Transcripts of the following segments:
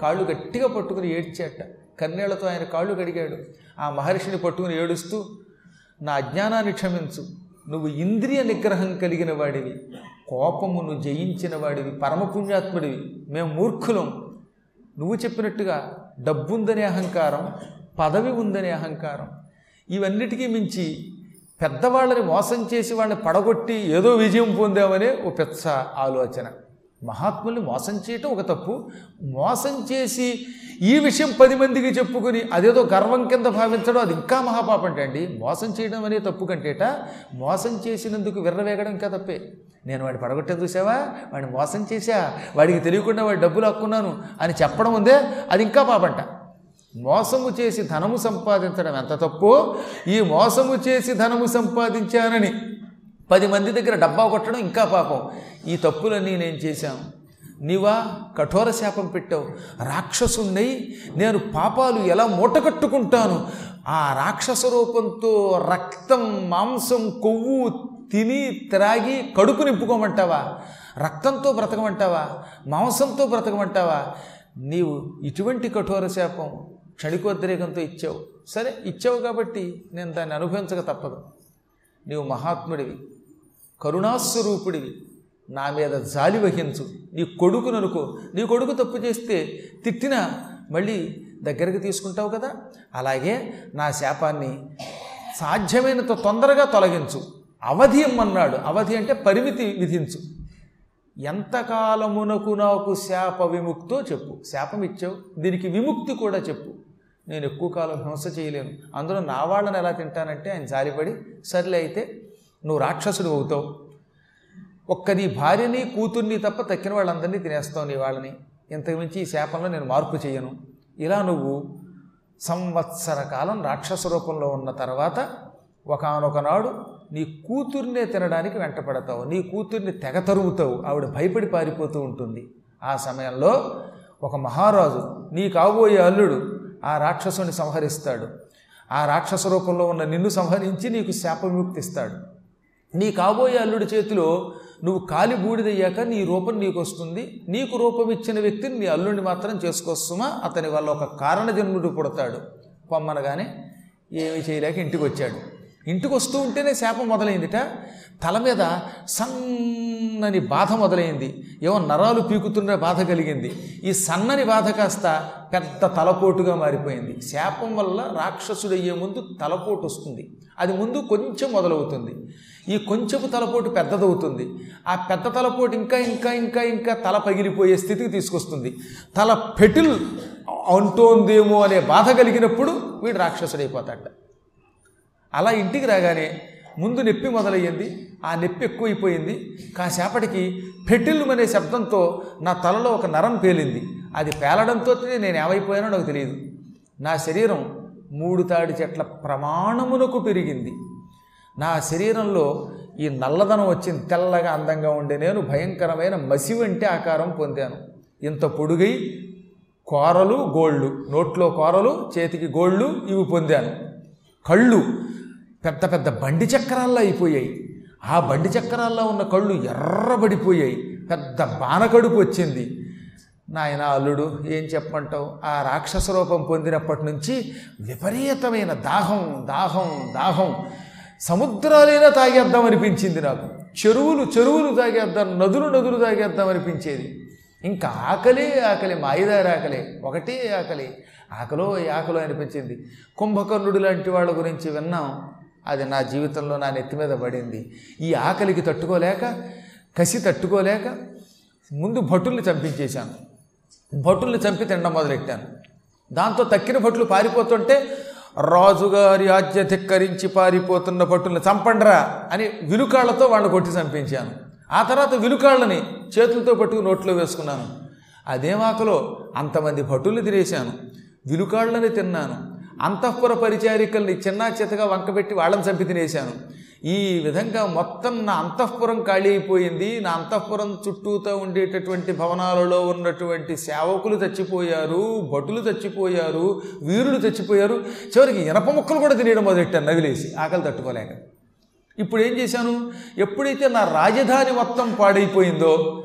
కాళ్ళు గట్టిగా పట్టుకుని ఏడ్చేట. కన్నీళ్ళతో ఆయన కాళ్ళు కడిగాడు. ఆ మహర్షిని పట్టుకుని ఏడుస్తూ నా అజ్ఞానాన్ని క్షమించు. నువ్వు ఇంద్రియ నిగ్రహం కలిగిన వాడివి. కోపమును జయించిన వాడివి. పరమపుణ్యాత్ముడివి మేము మూర్ఖులం. నువ్వు చెప్పినట్టుగా డబ్బుందనే అహంకారం పదవి ఉందనే అహంకారం. ఇవన్నిటికీ మించి పెద్దవాళ్ళని మోసం చేసి వాళ్ళని పడగొట్టి ఏదో విజయం పొందామనే ఓ పెద్ద ఆలోచన. మహాత్ముల్ని మోసం చేయటం ఒక తప్పు. మోసం చేసి ఈ విషయం పది మందికి చెప్పుకుని అదేదో గర్వం కింద భావించడం అది ఇంకా మహాపాపం అండి. మోసం చేయడం అనే తప్పు కంటేట మోసం చేసినందుకు విర్రవేగడం ఇంకా తప్పే. నేను వాడిని పడగొట్టే చూసావా? వాడిని మోసం చేశా. వాడికి తెలియకుండా వాడి డబ్బులు హక్కున్నాను అని చెప్పడం ఉందే అది ఇంకా పాపంట. మోసము చేసి ధనము సంపాదించడం ఎంత తప్పో ఈ మోసము చేసి ధనము సంపాదించానని పది మంది దగ్గర డబ్బా కొట్టడం ఇంకా పాపం. ఈ తప్పులన్నీ నేను చేశాను. నీవా కఠోర శాపం పెట్టావు. రాక్షసున్నై నేను పాపాలు ఎలా మూటకట్టుకుంటాను ఆ రాక్షస రూపంతో రక్తం మాంసం కొవ్వు తిని త్రాగి కడుపు నింపుకోమంటావా? రక్తంతో బ్రతకమంటావా? మాంసంతో బ్రతకమంటావా? నీవు ఇటువంటి కఠోర శాపం క్షణికోద్రేకంతో ఇచ్చావు. సరే ఇచ్చావు కాబట్టి నేను దాన్ని అనుభవించక తప్పదు. నీవు మహాత్ముడివి. కరుణాస్వరూపుడివి. నా మీద జాలి వహించు. నీ కొడుకుననుకో నీ కొడుకు తప్పు చేస్తే తిట్టినా మళ్ళీ దగ్గరికి తీసుకుంటావు కదా? అలాగే నా శాపాన్ని సాధ్యమైనంత తొందరగా తొలగించు. అవధి అన్నాడు అవధి అంటే పరిమితి విధించు. ఎంతకాలమునకు నాకు శాప విముక్తో చెప్పు. శాపం ఇచ్చావు. దీనికి విముక్తి కూడా చెప్పు. నేను ఎక్కువ కాలం హింస చేయలేను. అందులో నా వాళ్ళని ఎలా తింటానంటే ఆయన జాలిపడి సర్లే అయితే నువ్వు రాక్షసుడు అవుతావు. ఒక్క నీ భార్యని కూతుర్ని తప్ప తక్కిన వాళ్ళందరినీ తినేస్తావు నీ వాళ్ళని. ఇంతకుమించి ఈ శాపంలో నేను మార్పు చేయను. ఇలా నువ్వు సంవత్సర కాలం రాక్షస రూపంలో ఉన్న తర్వాత ఒకనొక నాడు నీ కూతుర్నే తినడానికి వెంటపడతావు. నీ కూతుర్ని తెగ తరుముతావు. ఆవిడ భయపడి పారిపోతూ ఉంటుంది. ఆ సమయంలో ఒక మహారాజు నీ కాబోయే అల్లుడు ఆ రాక్షసుని సంహరిస్తాడు. ఆ రాక్షస రూపంలో ఉన్న నిన్ను సంహరించి నీకు శాపవిముక్తిస్తాడు. నీ కాబోయే అల్లుడి చేతిలో నువ్వు కాలి బూడిదయ్యాక నీ రూపం నీకు వస్తుంది నీకు రూపం ఇచ్చిన వ్యక్తిని నీ అల్లుడిని మాత్రం చేసుకోస్తుమా అతని వల్ల ఒక కారణ జన్ముడు పుడతాడు. పొమ్మనగానే ఏమీ చేయలేక ఇంటికి వచ్చాడు ఇంటికి వస్తూ ఉంటేనే శాపం మొదలైందిట. తల మీద సన్నని బాధ మొదలైంది. ఏమో నరాలు పీకుతున్న బాధ కలిగింది. ఈ సన్నని బాధ కాస్త పెద్ద తలపోటుగా మారిపోయింది. శాపం వల్ల రాక్షసుడయ్యే ముందు తలపోటు వస్తుంది. అది ముందు కొంచెం మొదలవుతుంది. ఈ కొంచెపు తలపోటు పెద్దదవుతుంది. ఆ పెద్ద తలపోటు ఇంకా ఇంకా ఇంకా ఇంకా తల పగిలిపోయే స్థితికి తీసుకొస్తుంది. తల పెటిల్ అంటోందేమో అనే బాధ కలిగినప్పుడు వీడు రాక్షసుడైపోతాడు అలా ఇంటికి రాగానే ముందు నొప్పి మొదలయ్యింది ఆ నొప్పి ఎక్కువైపోయింది. కాసేపటికి పెటిల్లు అనే శబ్దంతో నా తలలో ఒక నరం పేలింది. అది పేలడంతో నేను ఏమైపోయానో నాకు తెలియదు. నా శరీరం మూడు తాడి చెట్ల ప్రమాణమునకు పెరిగింది. నా శరీరంలో ఈ నల్లదనం వచ్చింది. తెల్లగా అందంగా ఉండే నేను భయంకరమైన మసి వంటి ఆకారం పొందాను. ఇంత పొడుగై కోరలు గోళ్ళు నోట్లో కోరలు చేతికి గోళ్ళు ఇవి పొందాను. కళ్ళు పెద్ద పెద్ద బండి చక్రాల్లో అయిపోయాయి. ఆ బండి చక్రాల్లో ఉన్న కళ్ళు ఎర్రబడిపోయాయి. పెద్ద బానకడుపు వచ్చింది. నాయన అల్లుడు ఏం చెప్పమంటావు? ఆ రాక్షస రూపం పొందినప్పటి నుంచి విపరీతమైన దాహం దాహం దాహం. సముద్రాలైనా తాగేద్దాం అనిపించింది నాకు. చెరువులు చెరువులు తాగేద్దాం నదులు నదులు తాగేద్దాం అనిపించేది. ఇంకా ఆకలి ఆకలి మాయిదారి ఆకలి. ఒకటే ఆకలి. ఆకలో ఆకలో అనిపించింది. కుంభకర్ణుడు లాంటి వాళ్ళ గురించి విన్నాం. అది నా జీవితంలో నా నెత్తి మీద పడింది. ఈ ఆకలికి తట్టుకోలేక కసి తట్టుకోలేక ముందు భటుల్ని చంపించేశాను. భటుల్ని చంపి తినడం మొదలెట్టాను. దాంతో తక్కిన భటులు పారిపోతుంటే రాజుగారి ఆజ్ఞ ధిక్కరించి పారిపోతున్న భటుల్ని చంపండ్రా అని విలుకాళ్ళతో వాళ్ళని కొట్టి చంపించాను. ఆ తర్వాత విలుకాళ్ళని చేతులతో పట్టుకు నోట్లో వేసుకున్నాను. అదేం ఆకలో? అంతమంది భటుల్ని తినేశాను. విలుకాళ్ళని తిన్నాను. అంతఃపుర పరిచారికల్ని చిన్నా చితగా వంకబెట్టి వాళ్ళని చంపి తినేశాను. ఈ విధంగా మొత్తం నా అంతఃపురం ఖాళీ అయిపోయింది. నా అంతఃపురం చుట్టూతో ఉండేటటువంటి భవనాలలో ఉన్నటువంటి సేవకులు చచ్చిపోయారు భటులు చచ్చిపోయారు వీరులు చచ్చిపోయారు. చివరికి ఇనప ముక్కలు కూడా తినేయడం మొదలెట్టాను నవిలేసి ఆకలి తట్టుకోలేక. ఇప్పుడు ఏం చేశాను? ఎప్పుడైతే నా రాజధాని మొత్తం పాడైపోయిందో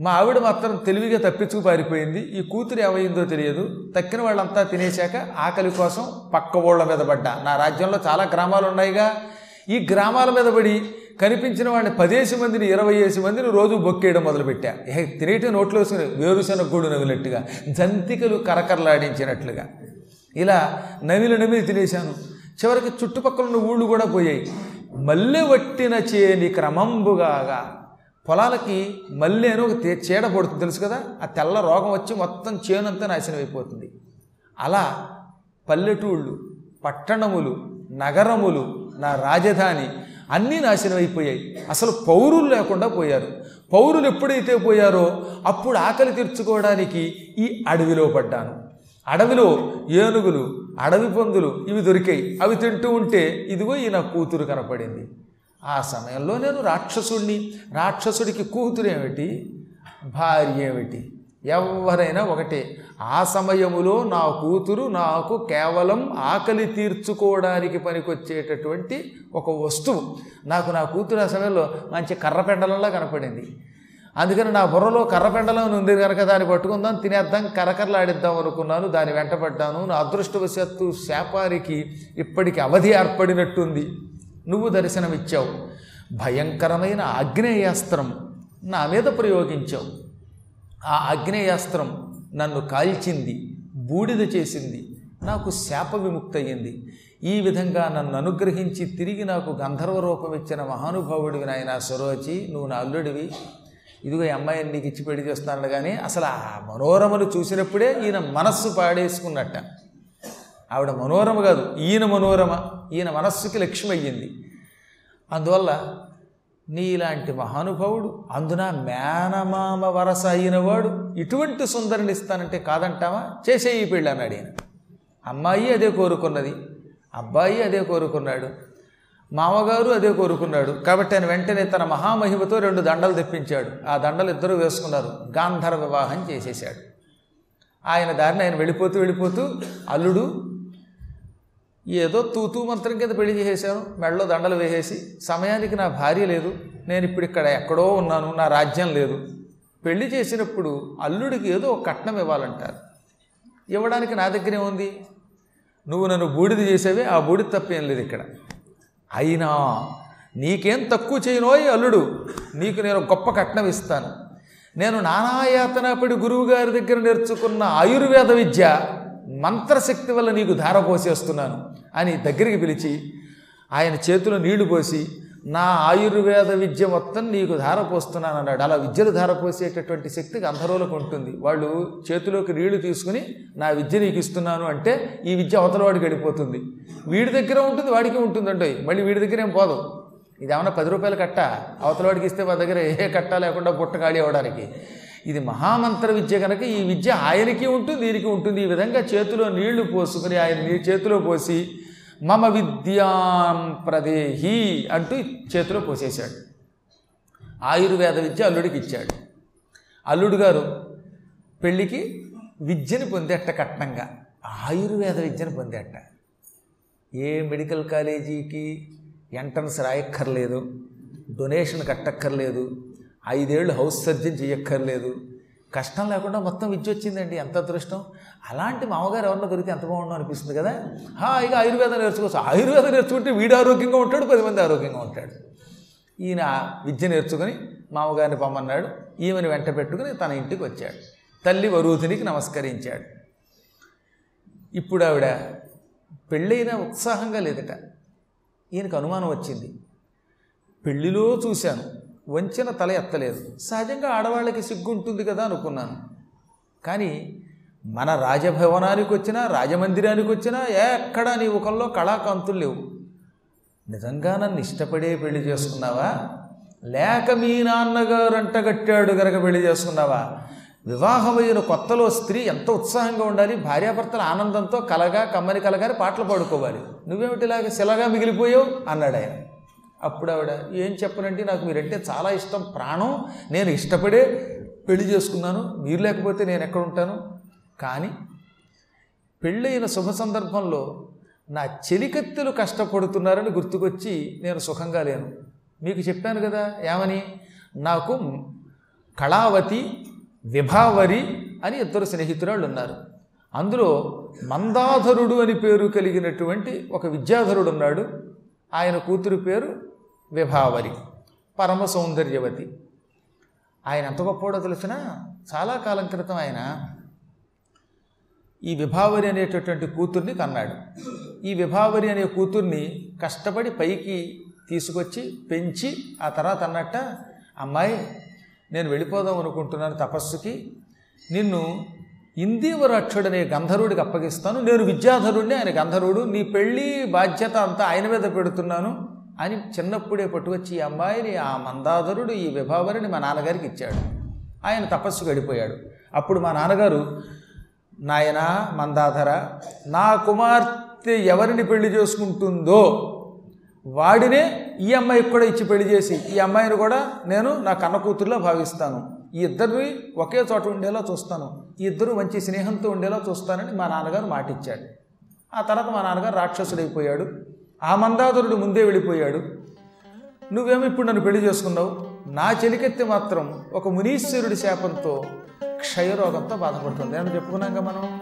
మా ఆవిడ మాత్రం తెలివిగా తప్పించుకు పారిపోయింది. ఈ కూతురు ఏమైందో తెలియదు. తక్కిన వాళ్ళంతా తినేశాక ఆకలి కోసం పక్క ఊళ్ళ మీద పడ్డా. నా రాజ్యంలో చాలా గ్రామాలు ఉన్నాయిగా. ఈ గ్రామాల మీద పడి కనిపించిన వాళ్ళని పదేసి మందిని ఇరవై ఏసి మందిని రోజు బొక్కేయడం మొదలుపెట్టా. ఏ తినేటి నోట్లో వేసుకుని వేరుశనగ గూడు నవిలినట్టుగా జంతికలు కరకరలాడించినట్లుగా. ఇలా నమిలి నమిలి తినేశాను. చివరికి చుట్టుపక్కల ఉన్న ఊళ్ళు కూడా పోయాయి. మల్లె వట్టిన చేని క్రమంబుగాగా పొలాలకి మళ్ళీ అని ఒక తే- చీడ పడుతుంది తెలుసు కదా? ఆ తెల్ల రోగం వచ్చి మొత్తం చేనంతా నాశనం అయిపోతుంది. అలా పల్లెటూళ్ళు పట్టణములు నగరములు నా రాజధాని అన్నీ నాశనం అయిపోయాయి. అసలు పౌరులు లేకుండా పోయారు. పౌరులు ఎప్పుడైతే పోయారో అప్పుడు ఆకలి తీర్చుకోవడానికి ఈ అడవిలో పడ్డాను. అడవిలో ఏనుగులు అడవి పందులు ఇవి దొరికాయి. అవి తింటూ ఉంటే ఇదిగో ఈ నా కూతురు కనపడింది. ఆ సమయంలో నేను రాక్షసుడిని రాక్షసుడికి కూతురు ఏమిటి? భార్య ఏమిటి? ఎవరైనా ఒకటే. ఆ సమయములో నా కూతురు నాకు కేవలం ఆకలి తీర్చుకోవడానికి పనికొచ్చేటటువంటి ఒక వస్తువు. నాకు నా కూతురు ఆ సమయంలో మంచి కర్రపెండలంలా కనపడింది. అందుకని నా బుర్రలో కర్రపెండలం ఉంది కనుక దాన్ని పట్టుకుందాం తినేద్దాం కరకరలాడిద్దాం అనుకున్నాను. దాని వెంటపడ్డాను నా అదృష్టవశాత్తు శాపానికి ఇప్పటికి అవధి ఏర్పడినట్టుంది. నువ్వు దర్శనమిచ్చావు. భయంకరమైన ఆగ్నేయాస్త్రం నా మీద ప్రయోగించావు. ఆ ఆగ్నేయాస్త్రం నన్ను కాల్చింది బూడిద చేసింది నాకు శాప విముక్తి అయ్యింది ఈ విధంగా నన్ను అనుగ్రహించి తిరిగి నాకు గంధర్వ రూపం ఇచ్చిన మహానుభావుడివి నాయన సరోచి నువ్వు నా అల్లుడివి. ఇదిగో ఈ అమ్మాయిని నీకు ఇచ్చి పెళ్ళి చేస్తున్నాడు కానీ అసలు ఆ మనోరమను చూసినప్పుడే ఈయన మనస్సు పాడేసుకున్నట్ట. ఆవిడ మనోరమ కాదు ఈయన మనోరమ. ఈయన మనస్సుకి లక్ష్యమయ్యింది. అందువల్ల నీలాంటి మహానుభావుడు అందున మేనమామ వరస అయినవాడు ఇటువంటి సుందరిని ఇస్తానంటే కాదంటావా? చేసేయి పెళ్ళి అన్నాడు ఈయన. అమ్మాయి అదే కోరుకున్నది. అబ్బాయి అదే కోరుకున్నాడు. మామగారు అదే కోరుకున్నాడు. కాబట్టి ఆయన వెంటనే తన మహామహిమతో రెండు దండలు తెప్పించాడు. ఆ దండలు ఇద్దరూ వేసుకున్నారు. గాంధర్వ వివాహం చేసేశాడు. ఆయన దారిని ఆయన వెళ్ళిపోతూ వెళ్ళిపోతూ అల్లుడు ఏదో తూతూ మంత్రం కింద పెళ్ళి చేసేసాను మెడలో దండలు వేసేసి సమయానికి నా భార్య లేదు నేను ఇప్పుడు ఇక్కడ ఎక్కడో ఉన్నాను నా రాజ్యం లేదు. పెళ్ళి చేసినప్పుడు అల్లుడికి ఏదో ఒక కట్నం ఇవ్వాలంటారు. ఇవ్వడానికి నా దగ్గరే ఉంది. నువ్వు నన్ను బూడిద చేసేవే ఆ బూడిద తప్పేం లేదు ఇక్కడ. అయినా నీకేం తక్కువ చేయనోయ్ అల్లుడు నీకు నేను గొప్ప కట్నం ఇస్తాను. నేను నానాయాతనపడి గురువుగారి దగ్గర నేర్చుకున్న ఆయుర్వేద విద్య మంత్రశక్తి వల్ల నీకు ధార పోసేస్తున్నాను అని దగ్గరికి పిలిచి ఆయన చేతిలో నీళ్ళు పోసి నా ఆయుర్వేద విద్య మొత్తం నీకు ధార పోస్తున్నాను అన్నాడు. అలా విద్యలు ధార పోసేటటువంటి శక్తి గంధర్వులకు ఉంటుంది. వాళ్ళు చేతిలోకి నీళ్ళు తీసుకుని నా విద్య నీకు ఇస్తున్నాను అంటే ఈ విద్య అవతల వాడికి వెళ్ళిపోతుంది. వీడి దగ్గర ఉంటుంది వాడికి ఉంటుందంటే మళ్ళీ వీడి దగ్గర ఏం పోదు. ఇది ఏమన్నా పది రూపాయలు కట్ట? అవతల వాడికి ఇస్తే మా దగ్గర ఏ కట్ట లేకుండా బుట్ట ఖాళీ అవ్వడానికి. ఇది మహామంత్ర విద్య కనుక ఈ విద్య ఆయనకి ఉంటుంది దీనికి ఉంటుంది. ఈ విధంగా చేతిలో నీళ్ళు పోసుకుని ఆయన నీ చేతిలో పోసి మమ విద్యాం ప్రదేహి అంటూ చేతిలో పోసేశాడు. ఆయుర్వేద విద్య అల్లుడికి ఇచ్చాడు. అల్లుడు గారు పెళ్ళికి విద్యను పొందేట కట్నంగా. ఆయుర్వేద విద్యను పొందేట. ఏ మెడికల్ కాలేజీకి ఎంట్రన్స్ రాయక్కర్లేదు డొనేషన్ కట్టక్కర్లేదు ఐదేళ్ళు హౌస్ సర్జన్ చేయక్కర్లేదు కష్టం లేకుండా మొత్తం విద్య వచ్చిందండి ఎంత అదృష్టం. అలాంటి మామగారు ఎవరన్నా దొరికితే ఎంత బాగుండో అనిపిస్తుంది కదా. హాయిగా ఆయుర్వేదం నేర్చుకోవచ్చు. ఆయుర్వేదం నేర్చుకుంటే వీడు ఆరోగ్యంగా ఉంటాడు పది మంది ఆరోగ్యంగా ఉంటాడు. ఈయన విద్య నేర్చుకుని మామగారిని పొమ్మన్నాడు. ఈమెను వెంట పెట్టుకుని తన ఇంటికి వచ్చాడు. తల్లి వరూధినికి నమస్కరించాడు. ఇప్పుడు ఆవిడ పెళ్ళైన ఉత్సాహంగా లేదట. ఈయనకు అనుమానం వచ్చింది. పెళ్ళిలో చూశాను. వంచిన తల ఎత్తలేదు. సహజంగా ఆడవాళ్ళకి సిగ్గు ఉంటుంది కదా అనుకున్నాను. కానీ మన రాజభవనానికి వచ్చినా రాజమందిరానికి వచ్చినా ఎక్కడా నీ ఒకల్లో కళాకాంతులు లేవు. నిజంగా నన్ను ఇష్టపడే పెళ్ళి చేసుకున్నావా? లేక మీ నాన్నగారు అంటగట్టాడు గనక పెళ్ళి చేసుకున్నావా? వివాహమైన కొత్తలో స్త్రీ ఎంత ఉత్సాహంగా ఉండాలి భార్యాభర్తల ఆనందంతో కలగా కమ్మని కలగారి పాటలు పాడుకోవాలి. నువ్వేమిటిలాగా శిలగా మిగిలిపోయావు? అన్నాడు ఆయన అప్పుడు ఆవిడ ఏం చెప్పనంటే నాకు మీరంటే చాలా ఇష్టం. ప్రాణం నేను ఇష్టపడే పెళ్ళి చేసుకున్నాను. మీరు లేకపోతే నేను ఎక్కడ ఉంటాను? కానీ పెళ్ళైన శుభ సందర్భంలో నా చెలికత్తెలు కష్టపడుతున్నారని గుర్తుకొచ్చి నేను సుఖంగా లేను. మీకు చెప్పాను కదా ఏమని? నాకు కళావతి విభావరి అని ఇద్దరు స్నేహితురాళ్ళు ఉన్నారు అందులో మందాధరుడు అని పేరు కలిగినటువంటి ఒక విద్యాధరుడు ఉన్నాడు ఆయన కూతురు పేరు విభావరి పరమ సౌందర్యవతి ఆయన ఎంత గొప్పవాడో తెలిసిన? చాలా కాలం క్రితం ఆయన ఈ విభావరి అనేటటువంటి కూతుర్ని కన్నాడు. ఈ విభావరి అనే కూతుర్ని కష్టపడి పైకి తీసుకొచ్చి పెంచి ఆ తర్వాత అన్నట్ట అమ్మాయి నేను వెళ్ళిపోదాం అనుకుంటున్నాను తపస్సుకి. నిన్ను ఇందీవరాక్షుడనే గంధర్వుడికి అప్పగిస్తాను. నేను విద్యాధరుడిని ఆయన గంధర్వుడు. నీ పెళ్ళి బాధ్యత అంతా ఆయన మీద పెడుతున్నాను. అని చిన్నప్పుడే పట్టుకొచ్చి ఈ అమ్మాయిని ఆ మందాధరుడు ఈ విభావరిని మా నాన్నగారికి ఇచ్చాడు. ఆయన తపస్సు గడిపోయాడు. అప్పుడు మా నాన్నగారు నాయన మందాధర నా కుమార్తె ఎవరిని పెళ్ళి చేసుకుంటుందో వాడినే ఈ అమ్మాయికి కూడా ఇచ్చి పెళ్ళి చేసి ఈ అమ్మాయిని కూడా నేను నా కన్న కూతురులో భావిస్తాను. ఈ ఇద్దరిని ఒకే చోట ఉండేలా చూస్తాను. ఈ ఇద్దరు మంచి స్నేహంతో ఉండేలా చూస్తానని మా నాన్నగారు మాటిచ్చాడు ఆ తర్వాత మా నాన్నగారు రాక్షసుడైపోయాడు. ఆ మందాధరుడు ముందే వెళ్ళిపోయాడు. నువ్వేమో ఇప్పుడు నన్ను పెళ్ళి చేసుకున్నావు? నా చెలికెత్తి మాత్రం ఒక మునీశ్వరుడి శాపంతో క్షయరోగంతో బాధపడుతుంది. అని చెప్పుకున్నాక మనం.